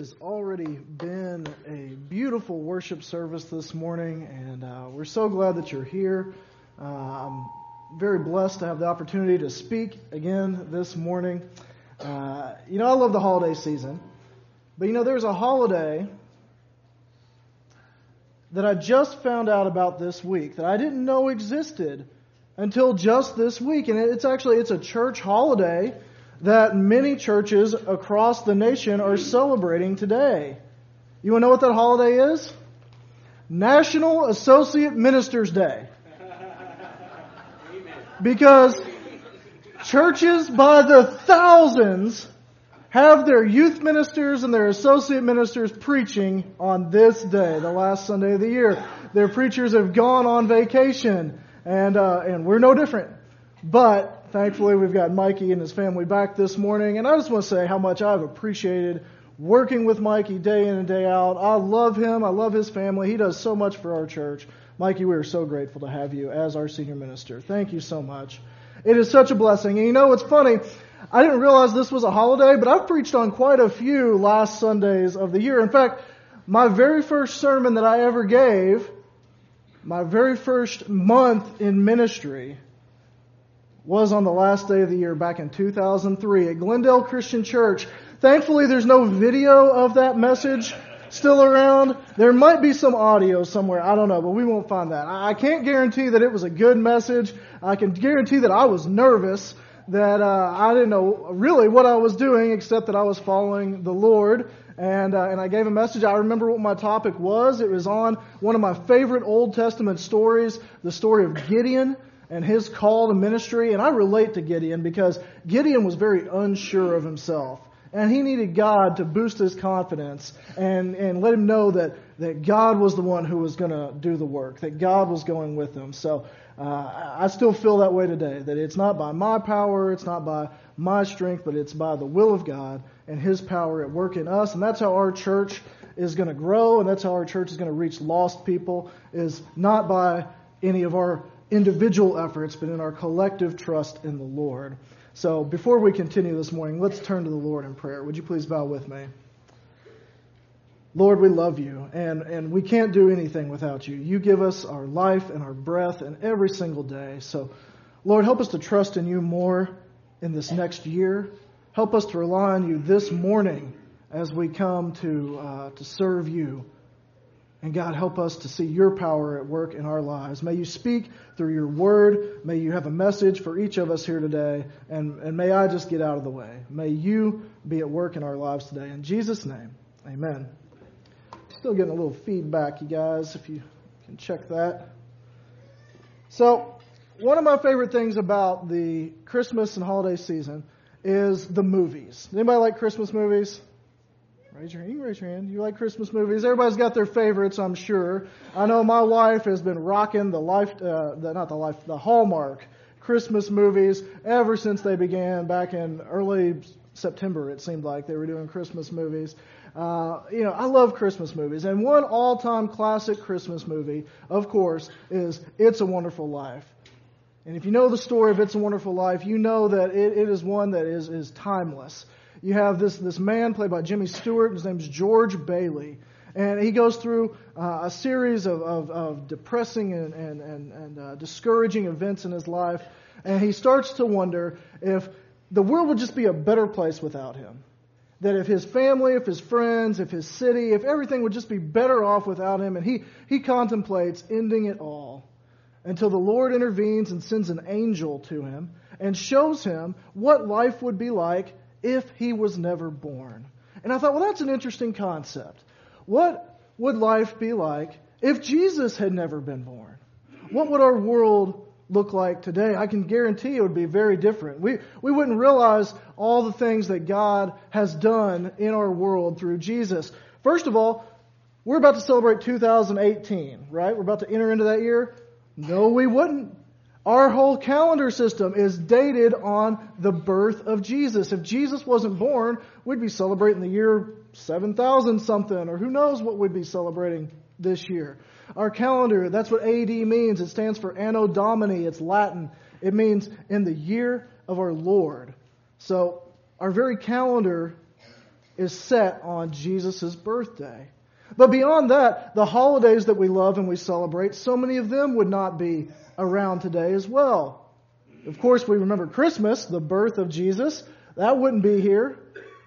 has already been a beautiful worship service this morning, and uh, we're so glad that you're here. Uh, I'm very blessed to have the opportunity to speak again this morning. Uh, you know, I love the holiday season, but you know, there's a holiday that I just found out about this week that I didn't know existed until just this week, and it's actually it's a church holiday that many churches across the nation are celebrating today. You want to know what that holiday is? National Associate Ministers Day. Because churches by the thousands have their youth ministers and their associate ministers preaching on this day, the last Sunday of the year. Their preachers have gone on vacation, and uh, and we're no different. But Thankfully, we've got Mikey and his family back this morning, and I just want to say how much I've appreciated working with Mikey day in and day out. I love him. I love his family. He does so much for our church. Mikey, we are so grateful to have you as our senior minister. Thank you so much. It is such a blessing. And you know, it's funny. I didn't realize this was a holiday, but I've preached on quite a few last Sundays of the year. In fact, my very first sermon that I ever gave, my very first month in ministry, was on the last day of the year back in 2003 at Glendale Christian Church. Thankfully, there's no video of that message still around. There might be some audio somewhere. I don't know, but we won't find that. I can't guarantee that it was a good message. I can guarantee that I was nervous, that uh, I didn't know really what I was doing except that I was following the Lord. And, uh, and I gave a message. I remember what my topic was. It was on one of my favorite Old Testament stories, the story of Gideon and his call to ministry. And I relate to Gideon because Gideon was very unsure of himself. And he needed God to boost his confidence and, and let him know that, that God was the one who was going to do the work, that God was going with him. So uh, I still feel that way today, that it's not by my power, it's not by my strength, but it's by the will of God and his power at work in us. And that's how our church is going to grow, and that's how our church is going to reach lost people, is not by any of our individual efforts, but in our collective trust in the Lord. So before we continue this morning, let's turn to the Lord in prayer. Would you please bow with me? Lord, we love you, and, and we can't do anything without you. You give us our life and our breath and every single day. So, Lord, help us to trust in you more in this next year. Help us to rely on you this morning as we come to, uh, to serve you. And God, help us to see your power at work in our lives. May you speak through your word. May you have a message for each of us here today. And, and may I just get out of the way. May you be at work in our lives today. In Jesus' name, amen. Still getting a little feedback, you guys, if you can check that. So, one of my favorite things about the Christmas and holiday season is the movies. Anybody like Christmas movies? Raise your hand. Raise your hand. You like Christmas movies? Everybody's got their favorites, I'm sure. I know my wife has been rocking the life, uh, the, not the life, the Hallmark Christmas movies ever since they began back in early September. It seemed like they were doing Christmas movies. Uh, you know, I love Christmas movies, and one all-time classic Christmas movie, of course, is "It's a Wonderful Life." And if you know the story of It's a Wonderful Life, you know that it, it is one that is, is timeless you have this, this man played by Jimmy Stewart. His name's George Bailey. And he goes through uh, a series of, of, of depressing and, and, and, and uh, discouraging events in his life. And he starts to wonder if the world would just be a better place without him. That if his family, if his friends, if his city, if everything would just be better off without him. And he, he contemplates ending it all until the Lord intervenes and sends an angel to him and shows him what life would be like if he was never born. And I thought, well, that's an interesting concept. What would life be like if Jesus had never been born? What would our world look like today? I can guarantee it would be very different. We, we wouldn't realize all the things that God has done in our world through Jesus. First of all, we're about to celebrate 2018, right? We're about to enter into that year. No, we wouldn't. Our whole calendar system is dated on the birth of Jesus. If Jesus wasn't born, we'd be celebrating the year 7000 something, or who knows what we'd be celebrating this year. Our calendar, that's what AD means. It stands for Anno Domini. It's Latin. It means in the year of our Lord. So our very calendar is set on Jesus' birthday. But beyond that, the holidays that we love and we celebrate, so many of them would not be around today as well. Of course, we remember Christmas, the birth of Jesus. That wouldn't be here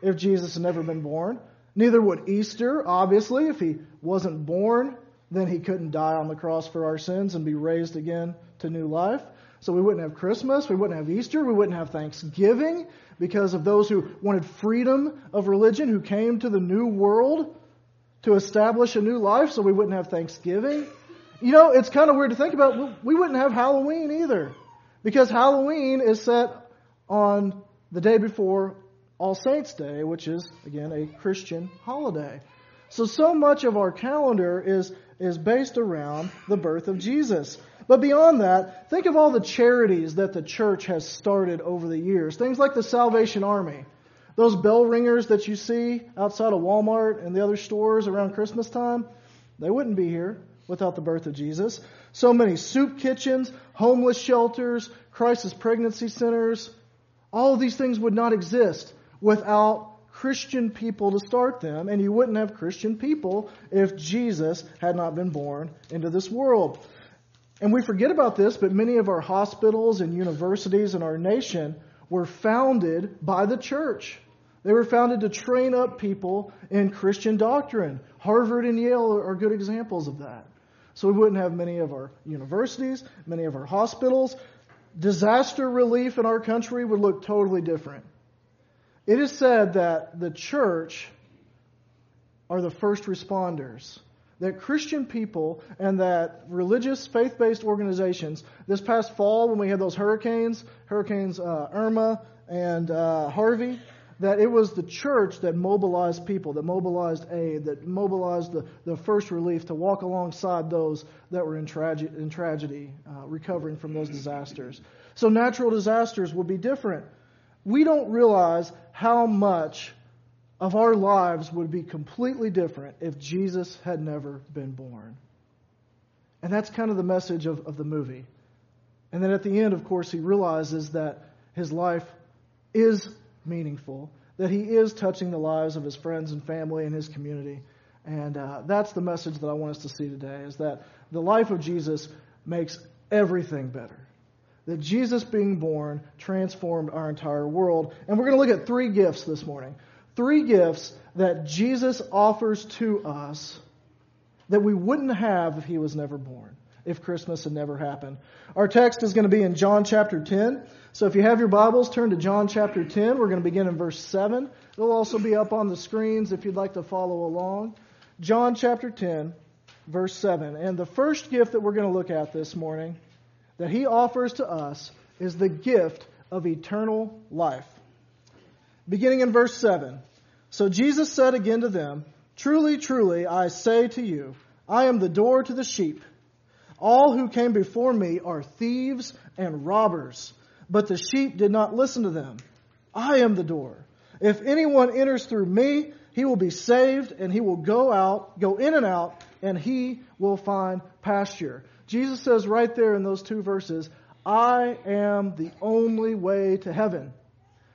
if Jesus had never been born. Neither would Easter, obviously. If he wasn't born, then he couldn't die on the cross for our sins and be raised again to new life. So we wouldn't have Christmas, we wouldn't have Easter, we wouldn't have Thanksgiving because of those who wanted freedom of religion, who came to the new world to establish a new life, so we wouldn't have Thanksgiving. You know, it's kind of weird to think about. We wouldn't have Halloween either because Halloween is set on the day before All Saints' Day, which is, again, a Christian holiday. So, so much of our calendar is, is based around the birth of Jesus. But beyond that, think of all the charities that the church has started over the years. Things like the Salvation Army. Those bell ringers that you see outside of Walmart and the other stores around Christmas time, they wouldn't be here without the birth of Jesus. So many soup kitchens, homeless shelters, crisis pregnancy centers, all of these things would not exist without Christian people to start them, and you wouldn't have Christian people if Jesus had not been born into this world. And we forget about this, but many of our hospitals and universities in our nation were founded by the church. They were founded to train up people in Christian doctrine. Harvard and Yale are good examples of that. So we wouldn't have many of our universities, many of our hospitals. Disaster relief in our country would look totally different. It is said that the church are the first responders that Christian people and that religious, faith based organizations, this past fall when we had those hurricanes, Hurricanes uh, Irma and uh, Harvey, that it was the church that mobilized people, that mobilized aid, that mobilized the, the first relief to walk alongside those that were in, trage- in tragedy, uh, recovering from those disasters. So natural disasters will be different. We don't realize how much of our lives would be completely different if Jesus had never been born. And that's kind of the message of, of the movie. And then at the end, of course, he realizes that his life is meaningful, that he is touching the lives of his friends and family and his community. And uh, that's the message that I want us to see today is that the life of Jesus makes everything better. That Jesus being born transformed our entire world. And we're going to look at three gifts this morning three gifts that Jesus offers to us that we wouldn't have if he was never born, if Christmas had never happened. Our text is going to be in John chapter 10. So if you have your Bibles, turn to John chapter 10. We're going to begin in verse 7. It'll also be up on the screens if you'd like to follow along. John chapter 10, verse 7. And the first gift that we're going to look at this morning that he offers to us is the gift of eternal life beginning in verse 7. So Jesus said again to them, Truly, truly, I say to you, I am the door to the sheep. All who came before me are thieves and robbers, but the sheep did not listen to them. I am the door. If anyone enters through me, he will be saved and he will go out, go in and out, and he will find pasture. Jesus says right there in those two verses, I am the only way to heaven.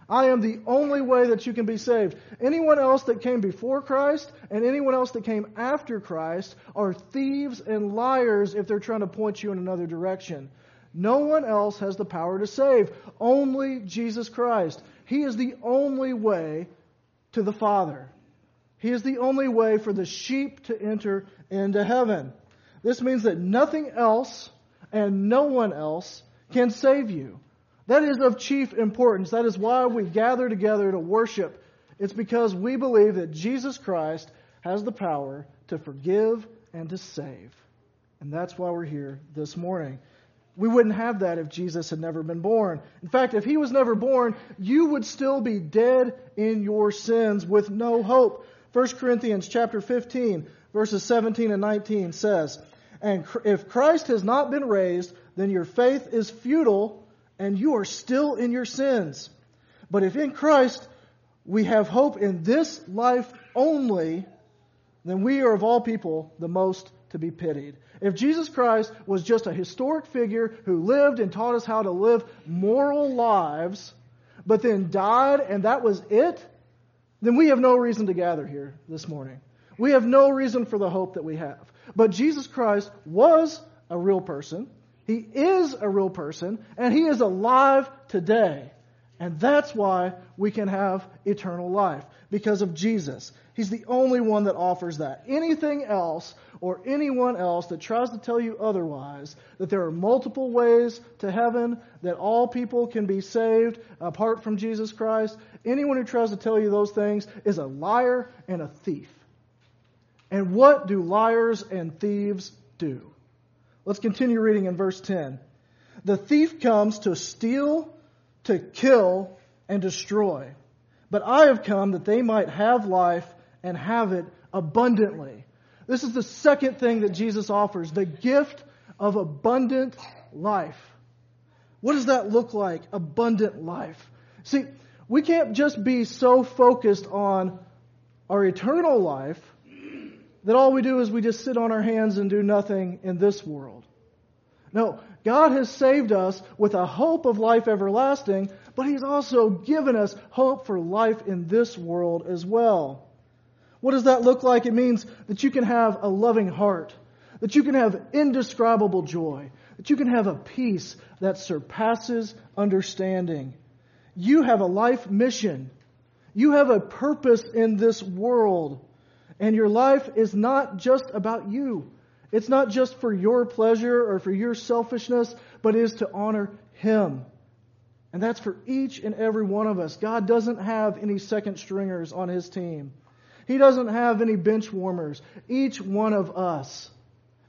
I am the only way that you can be saved. Anyone else that came before Christ and anyone else that came after Christ are thieves and liars if they're trying to point you in another direction. No one else has the power to save. Only Jesus Christ. He is the only way to the Father. He is the only way for the sheep to enter into heaven. This means that nothing else and no one else can save you. That is of chief importance. That is why we gather together to worship. It's because we believe that Jesus Christ has the power to forgive and to save. And that's why we're here this morning. We wouldn't have that if Jesus had never been born. In fact, if he was never born, you would still be dead in your sins with no hope. 1 Corinthians chapter 15, verses 17 and 19 says, And if Christ has not been raised, then your faith is futile and you are still in your sins. But if in Christ we have hope in this life only, then we are of all people the most to be pitied. If Jesus Christ was just a historic figure who lived and taught us how to live moral lives, but then died and that was it, then we have no reason to gather here this morning. We have no reason for the hope that we have. But Jesus Christ was a real person. He is a real person, and He is alive today. And that's why we can have eternal life, because of Jesus. He's the only one that offers that. Anything else or anyone else that tries to tell you otherwise, that there are multiple ways to heaven, that all people can be saved apart from Jesus Christ, anyone who tries to tell you those things is a liar and a thief. And what do liars and thieves do? Let's continue reading in verse 10. The thief comes to steal, to kill, and destroy. But I have come that they might have life and have it abundantly. This is the second thing that Jesus offers the gift of abundant life. What does that look like? Abundant life. See, we can't just be so focused on our eternal life that all we do is we just sit on our hands and do nothing in this world. No, God has saved us with a hope of life everlasting, but He's also given us hope for life in this world as well. What does that look like? It means that you can have a loving heart, that you can have indescribable joy, that you can have a peace that surpasses understanding. You have a life mission. You have a purpose in this world. And your life is not just about you. It's not just for your pleasure or for your selfishness, but is to honor Him. And that's for each and every one of us. God doesn't have any second stringers on His team. He doesn't have any bench warmers. Each one of us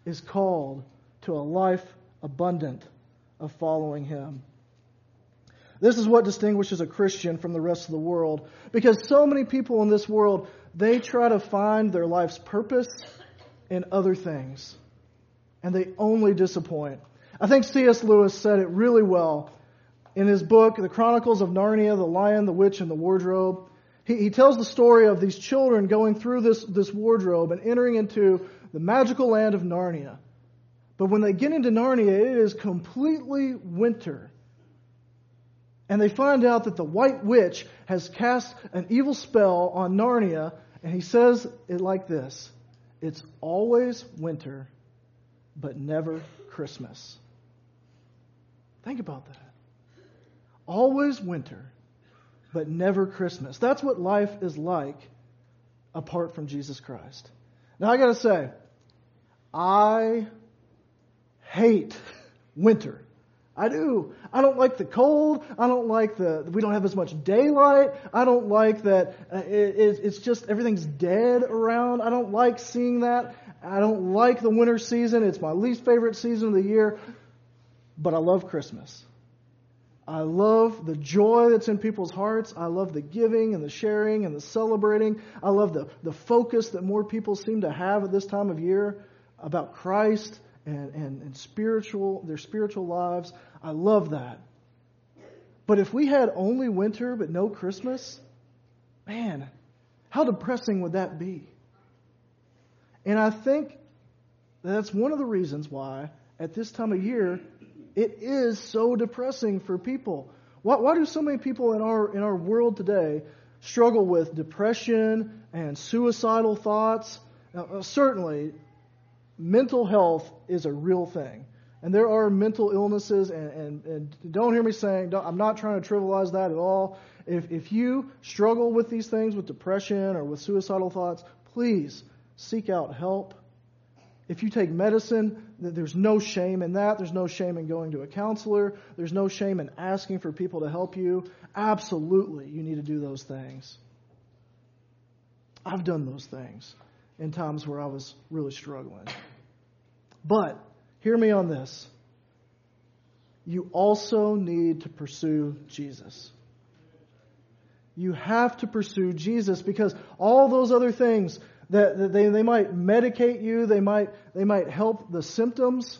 is called to a life abundant of following Him. This is what distinguishes a Christian from the rest of the world because so many people in this world, they try to find their life's purpose in other things and they only disappoint. I think C.S. Lewis said it really well in his book, The Chronicles of Narnia, The Lion, the Witch, and the Wardrobe he, he tells the story of these children going through this, this wardrobe and entering into the magical land of Narnia. But when they get into Narnia, it is completely winter. And they find out that the White Witch has cast an evil spell on Narnia, and he says it like this It's always winter, but never Christmas. Think about that. Always winter, but never Christmas. That's what life is like apart from Jesus Christ. Now, I got to say, I hate winter. I do. I don't like the cold. I don't like the, we don't have as much daylight. I don't like that uh, it, it's just everything's dead around. I don't like seeing that. I don't like the winter season. It's my least favorite season of the year. But I love Christmas. I love the joy that's in people's hearts. I love the giving and the sharing and the celebrating. I love the, the focus that more people seem to have at this time of year about Christ and, and, and spiritual, their spiritual lives. I love that. But if we had only winter but no Christmas, man, how depressing would that be? And I think that's one of the reasons why at this time of year it is so depressing for people. Why, why do so many people in our, in our world today struggle with depression and suicidal thoughts? Now, uh, certainly, mental health is a real thing. And there are mental illnesses, and, and, and don't hear me saying, I'm not trying to trivialize that at all. If, if you struggle with these things, with depression or with suicidal thoughts, please seek out help. If you take medicine, there's no shame in that. There's no shame in going to a counselor. There's no shame in asking for people to help you. Absolutely, you need to do those things. I've done those things in times where I was really struggling. But hear me on this. You also need to pursue Jesus. You have to pursue Jesus because all those other things that they, they might medicate you, they might, they might help the symptoms,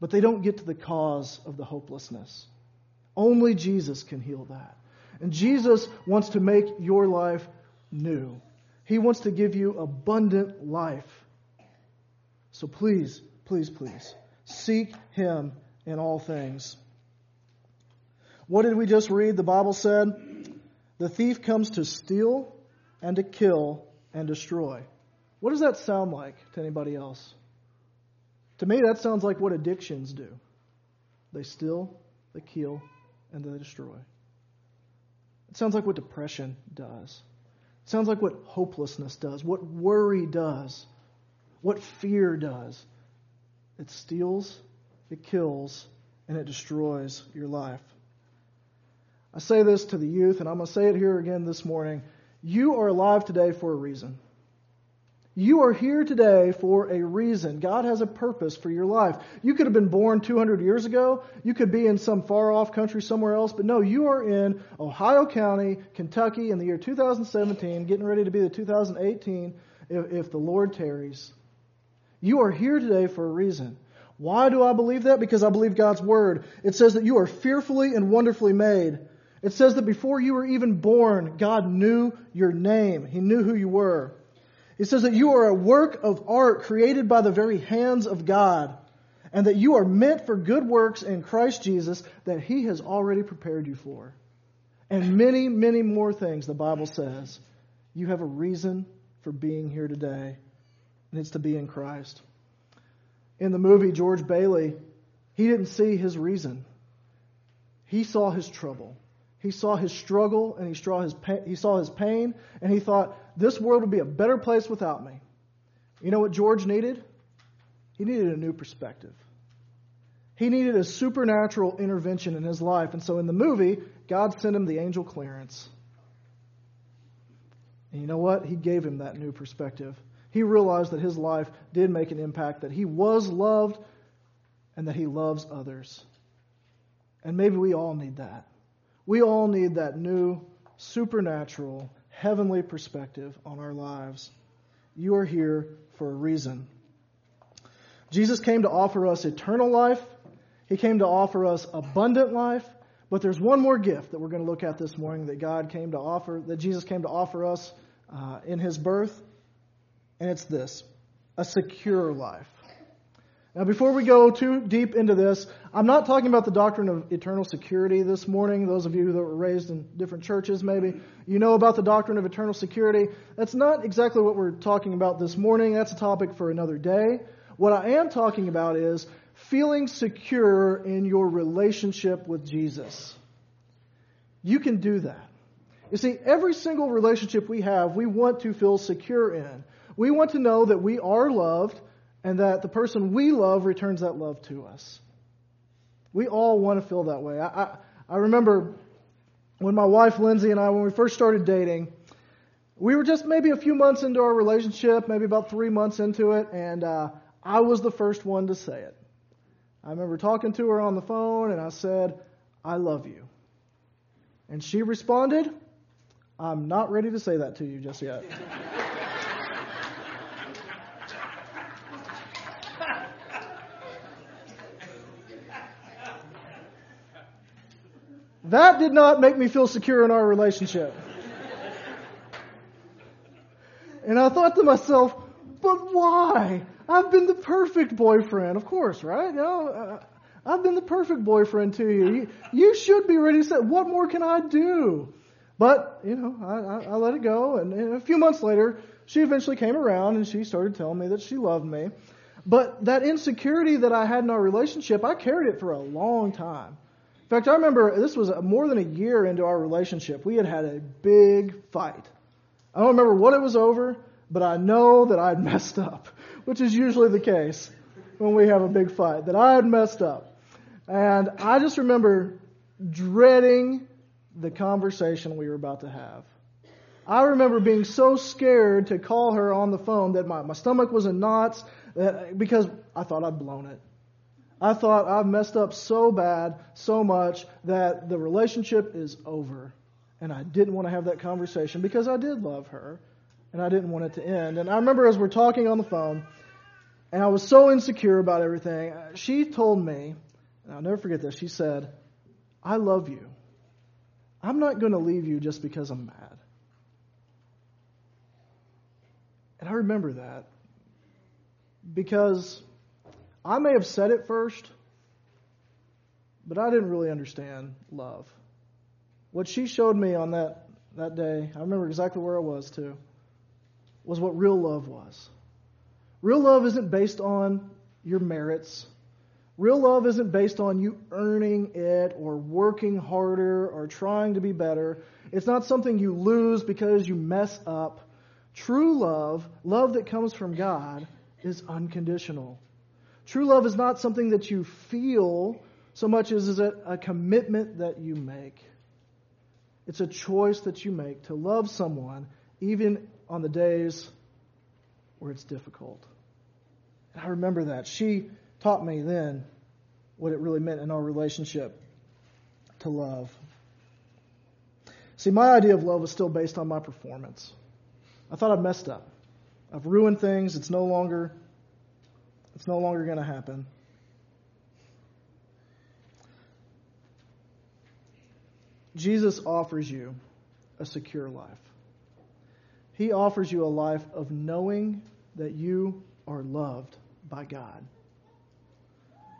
but they don't get to the cause of the hopelessness. Only Jesus can heal that. And Jesus wants to make your life new. He wants to give you abundant life. So please, please, please, seek Him in all things. What did we just read? The Bible said, the thief comes to steal, and to kill and destroy. What does that sound like to anybody else? To me, that sounds like what addictions do they steal, they kill, and they destroy. It sounds like what depression does. It sounds like what hopelessness does, what worry does, what fear does. It steals, it kills, and it destroys your life. I say this to the youth, and I'm going to say it here again this morning. You are alive today for a reason. You are here today for a reason. God has a purpose for your life. You could have been born 200 years ago. You could be in some far off country somewhere else. But no, you are in Ohio County, Kentucky in the year 2017, getting ready to be the 2018 if, if the Lord tarries. You are here today for a reason. Why do I believe that? Because I believe God's Word. It says that you are fearfully and wonderfully made. It says that before you were even born, God knew your name. He knew who you were. It says that you are a work of art created by the very hands of God, and that you are meant for good works in Christ Jesus that He has already prepared you for. And many, many more things, the Bible says. You have a reason for being here today, and it's to be in Christ. In the movie, George Bailey, he didn't see his reason, he saw his trouble. He saw his struggle and he saw his, pain, he saw his pain, and he thought, this world would be a better place without me. You know what George needed? He needed a new perspective. He needed a supernatural intervention in his life. And so in the movie, God sent him the angel Clarence. And you know what? He gave him that new perspective. He realized that his life did make an impact, that he was loved, and that he loves others. And maybe we all need that. We all need that new, supernatural, heavenly perspective on our lives. You are here for a reason. Jesus came to offer us eternal life. He came to offer us abundant life. But there's one more gift that we're going to look at this morning that God came to offer, that Jesus came to offer us uh, in his birth. And it's this a secure life. Now, before we go too deep into this, I'm not talking about the doctrine of eternal security this morning. Those of you that were raised in different churches, maybe, you know about the doctrine of eternal security. That's not exactly what we're talking about this morning. That's a topic for another day. What I am talking about is feeling secure in your relationship with Jesus. You can do that. You see, every single relationship we have, we want to feel secure in. We want to know that we are loved and that the person we love returns that love to us. We all want to feel that way. I, I, I remember when my wife Lindsay and I, when we first started dating, we were just maybe a few months into our relationship, maybe about three months into it, and uh, I was the first one to say it. I remember talking to her on the phone, and I said, I love you. And she responded, I'm not ready to say that to you just yet. That did not make me feel secure in our relationship. and I thought to myself, but why? I've been the perfect boyfriend, of course, right? You know, uh, I've been the perfect boyfriend to you. you. You should be ready to say, what more can I do? But, you know, I, I, I let it go. And, and a few months later, she eventually came around and she started telling me that she loved me. But that insecurity that I had in our relationship, I carried it for a long time. Fact, I remember this was more than a year into our relationship. We had had a big fight. I don't remember what it was over, but I know that I had messed up, which is usually the case when we have a big fight, that I had messed up. And I just remember dreading the conversation we were about to have. I remember being so scared to call her on the phone that my, my stomach was in knots that, because I thought I'd blown it. I thought I've messed up so bad, so much, that the relationship is over. And I didn't want to have that conversation because I did love her and I didn't want it to end. And I remember as we're talking on the phone, and I was so insecure about everything, she told me, and I'll never forget this, she said, I love you. I'm not going to leave you just because I'm mad. And I remember that because I may have said it first, but I didn't really understand love. What she showed me on that that day, I remember exactly where I was too, was what real love was. Real love isn't based on your merits. Real love isn't based on you earning it or working harder or trying to be better. It's not something you lose because you mess up. True love, love that comes from God, is unconditional. True love is not something that you feel so much as is it a commitment that you make. It's a choice that you make to love someone even on the days where it's difficult. And I remember that. She taught me then what it really meant in our relationship to love. See, my idea of love was still based on my performance. I thought I'd messed up. I've ruined things. It's no longer it's no longer going to happen. Jesus offers you a secure life. He offers you a life of knowing that you are loved by God.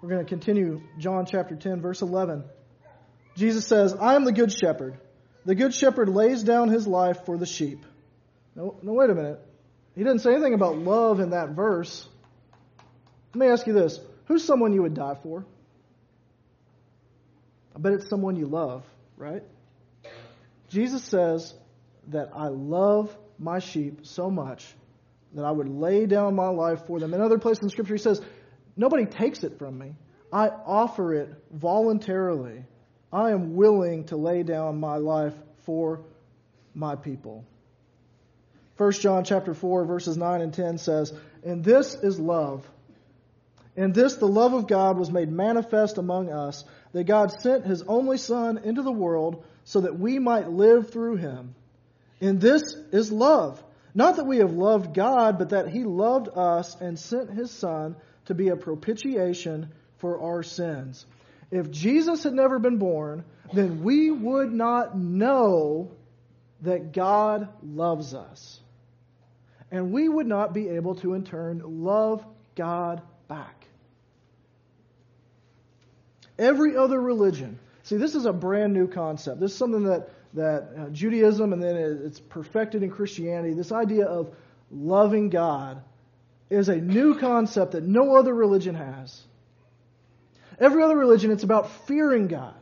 We're going to continue John chapter 10, verse 11. Jesus says, I am the good shepherd. The good shepherd lays down his life for the sheep. No, no, wait a minute. He didn't say anything about love in that verse. Let me ask you this Who's someone you would die for? I bet it's someone you love, right? Jesus says that I love my sheep so much that I would lay down my life for them. In other places in Scripture, he says, Nobody takes it from me. I offer it voluntarily. I am willing to lay down my life for my people. 1 John chapter 4 verses 9 and 10 says, "And this is love. In this the love of God was made manifest among us, that God sent his only son into the world so that we might live through him. In this is love. Not that we have loved God, but that he loved us and sent his son to be a propitiation for our sins. If Jesus had never been born, then we would not know that God loves us. And we would not be able to in turn love God back. Every other religion, see, this is a brand new concept. This is something that, that uh, Judaism and then it's perfected in Christianity. This idea of loving God is a new concept that no other religion has. Every other religion, it's about fearing God.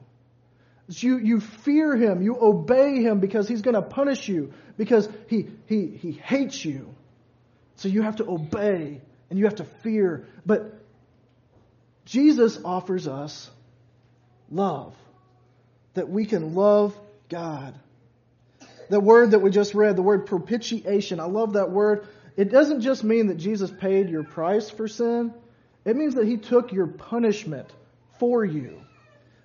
You, you fear him, you obey him because he's going to punish you, because he, he, he hates you. So you have to obey and you have to fear. But Jesus offers us love, that we can love God. The word that we just read, the word propitiation, I love that word. It doesn't just mean that Jesus paid your price for sin, it means that he took your punishment for you.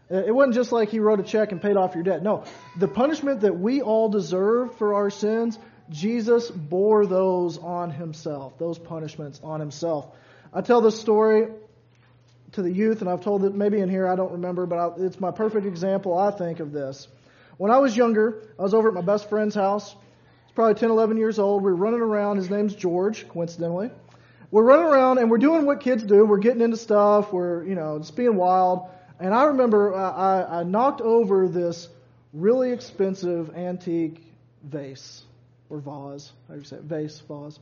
It wasn't just like he wrote a check and paid off your debt. No, the punishment that we all deserve for our sins, Jesus bore those on himself, those punishments on himself. I tell this story to the youth, and I've told it maybe in here, I don't remember, but I, it's my perfect example, I think, of this. When I was younger, I was over at my best friend's house. He's probably 10, 11 years old. We are running around. His name's George, coincidentally. We're running around and we're doing what kids do. We're getting into stuff. We're, you know, just being wild. And I remember uh, I, I knocked over this really expensive antique vase or vase. How do you say it? Vase, vase.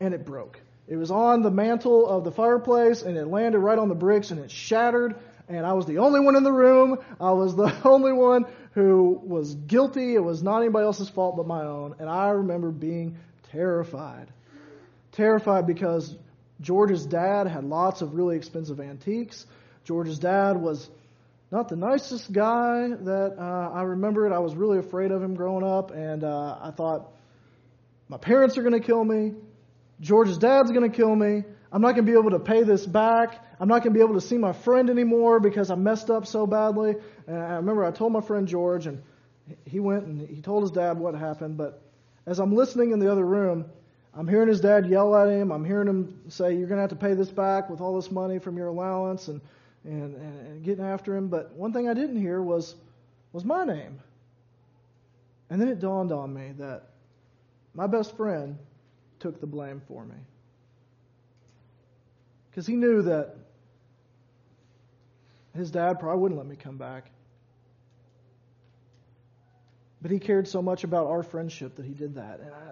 And it broke. It was on the mantle of the fireplace and it landed right on the bricks and it shattered. And I was the only one in the room. I was the only one who was guilty. It was not anybody else's fault but my own. And I remember being terrified. Terrified because George's dad had lots of really expensive antiques. George's dad was not the nicest guy that uh, I remembered. I was really afraid of him growing up, and uh, I thought, my parents are going to kill me. George's dad's going to kill me. I'm not going to be able to pay this back. I'm not going to be able to see my friend anymore because I messed up so badly. And I remember I told my friend George, and he went and he told his dad what happened. But as I'm listening in the other room, I'm hearing his dad yell at him. I'm hearing him say, You're going to have to pay this back with all this money from your allowance. And and, and, and getting after him. But one thing I didn't hear was, was my name. And then it dawned on me that my best friend took the blame for me. Because he knew that his dad probably wouldn't let me come back. But he cared so much about our friendship that he did that. And I,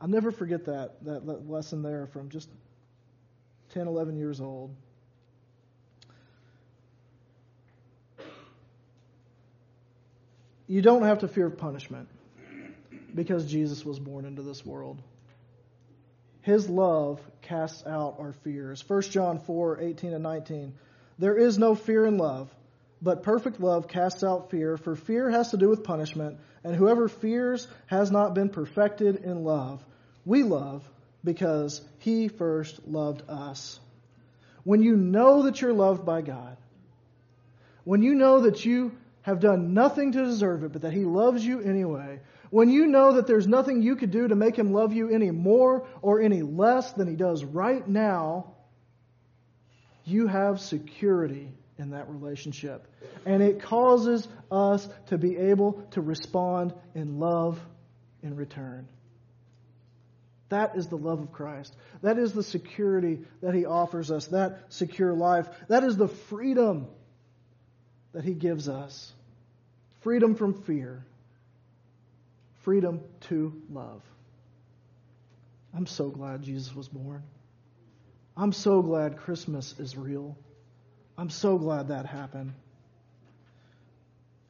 I'll never forget that, that, lesson there from just 10, 11 years old. You don't have to fear punishment because Jesus was born into this world. His love casts out our fears. 1 John 4 18 and 19. There is no fear in love, but perfect love casts out fear, for fear has to do with punishment, and whoever fears has not been perfected in love. We love because he first loved us. When you know that you're loved by God, when you know that you have done nothing to deserve it, but that he loves you anyway, when you know that there's nothing you could do to make him love you any more or any less than he does right now, you have security in that relationship. And it causes us to be able to respond in love in return. That is the love of Christ. That is the security that He offers us, that secure life. That is the freedom that He gives us freedom from fear, freedom to love. I'm so glad Jesus was born. I'm so glad Christmas is real. I'm so glad that happened.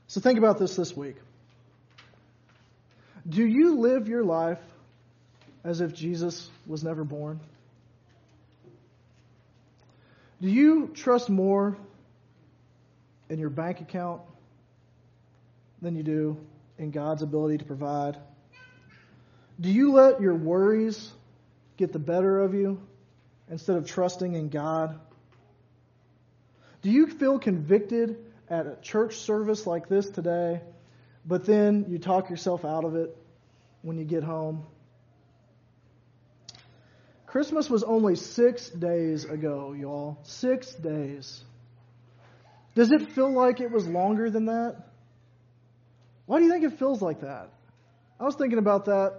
So think about this this week. Do you live your life as if Jesus was never born? Do you trust more in your bank account than you do in God's ability to provide? Do you let your worries get the better of you instead of trusting in God? Do you feel convicted at a church service like this today, but then you talk yourself out of it when you get home? Christmas was only six days ago, y'all. Six days. Does it feel like it was longer than that? Why do you think it feels like that? I was thinking about that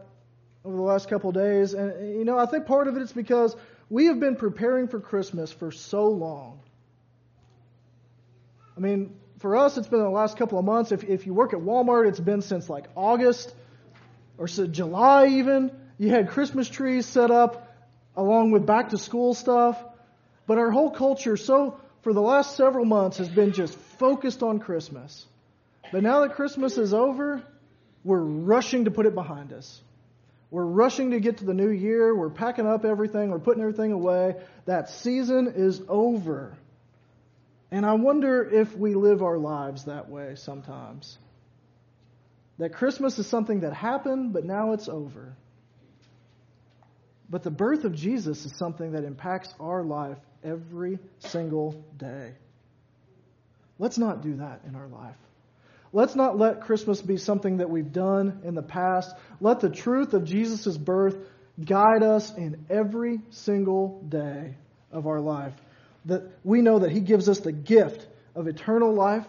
over the last couple of days, and you know, I think part of it is because we have been preparing for Christmas for so long. I mean, for us, it's been the last couple of months. If, if you work at Walmart, it's been since like August or so July even. You had Christmas trees set up along with back to school stuff. But our whole culture, so for the last several months, has been just focused on Christmas. But now that Christmas is over, we're rushing to put it behind us. We're rushing to get to the new year. We're packing up everything. We're putting everything away. That season is over. And I wonder if we live our lives that way sometimes. That Christmas is something that happened, but now it's over. But the birth of Jesus is something that impacts our life every single day. Let's not do that in our life. Let's not let Christmas be something that we've done in the past. Let the truth of Jesus' birth guide us in every single day of our life. That we know that He gives us the gift of eternal life,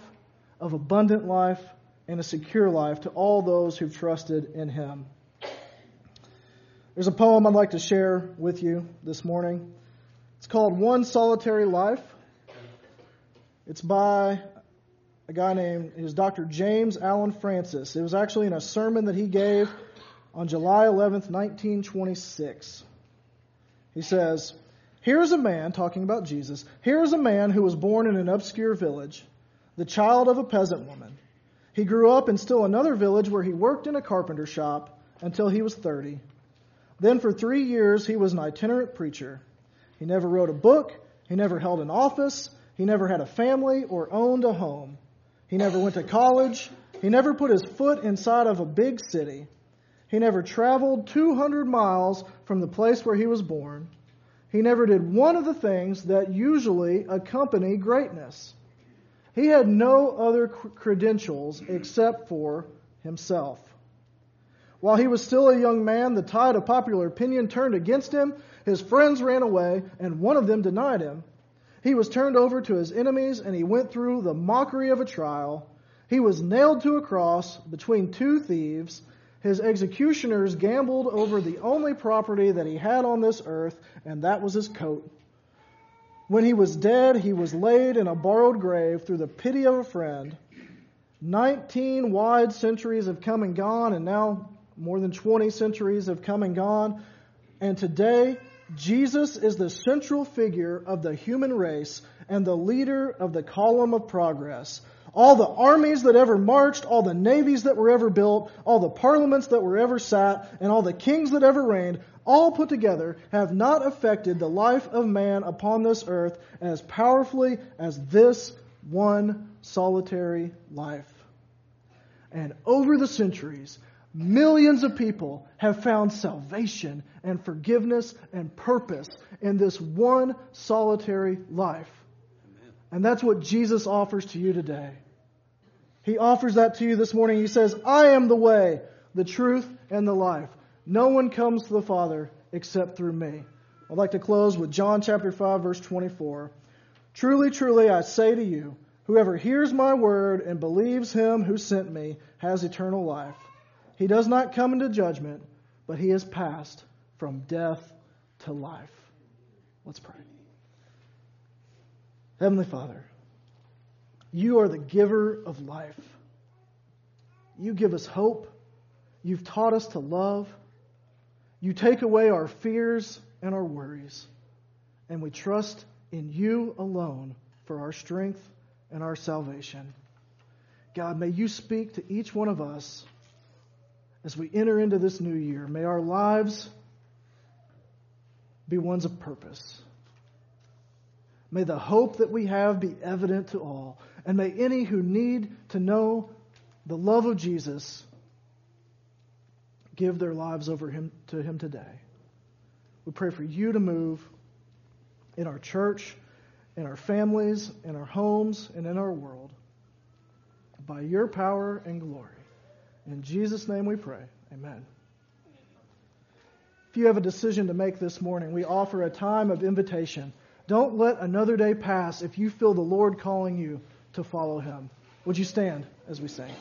of abundant life, and a secure life to all those who've trusted in Him. There's a poem I'd like to share with you this morning. It's called One Solitary Life. It's by a guy named, is Dr. James Allen Francis. It was actually in a sermon that he gave on July 11th, 1926. He says, Here is a man, talking about Jesus, here is a man who was born in an obscure village, the child of a peasant woman. He grew up in still another village where he worked in a carpenter shop until he was 30. Then for three years, he was an itinerant preacher. He never wrote a book. He never held an office. He never had a family or owned a home. He never went to college. He never put his foot inside of a big city. He never traveled 200 miles from the place where he was born. He never did one of the things that usually accompany greatness. He had no other credentials except for himself. While he was still a young man, the tide of popular opinion turned against him. His friends ran away, and one of them denied him. He was turned over to his enemies, and he went through the mockery of a trial. He was nailed to a cross between two thieves. His executioners gambled over the only property that he had on this earth, and that was his coat. When he was dead, he was laid in a borrowed grave through the pity of a friend. 19 wide centuries have come and gone, and now more than 20 centuries have come and gone. And today, Jesus is the central figure of the human race and the leader of the column of progress. All the armies that ever marched, all the navies that were ever built, all the parliaments that were ever sat, and all the kings that ever reigned, all put together, have not affected the life of man upon this earth as powerfully as this one solitary life. And over the centuries, millions of people have found salvation and forgiveness and purpose in this one solitary life. And that's what Jesus offers to you today. He offers that to you this morning. He says, I am the way, the truth, and the life. No one comes to the Father except through me. I'd like to close with John chapter 5 verse 24. Truly, truly, I say to you, whoever hears my word and believes him who sent me has eternal life. He does not come into judgment, but he has passed from death to life. Let's pray. Heavenly Father, you are the giver of life. You give us hope. You've taught us to love. You take away our fears and our worries. And we trust in you alone for our strength and our salvation. God, may you speak to each one of us as we enter into this new year. May our lives be ones of purpose. May the hope that we have be evident to all. And may any who need to know the love of Jesus give their lives over him to him today. We pray for you to move in our church, in our families, in our homes, and in our world by your power and glory. In Jesus' name we pray. Amen. If you have a decision to make this morning, we offer a time of invitation. Don't let another day pass if you feel the Lord calling you to follow him. Would you stand as we sing?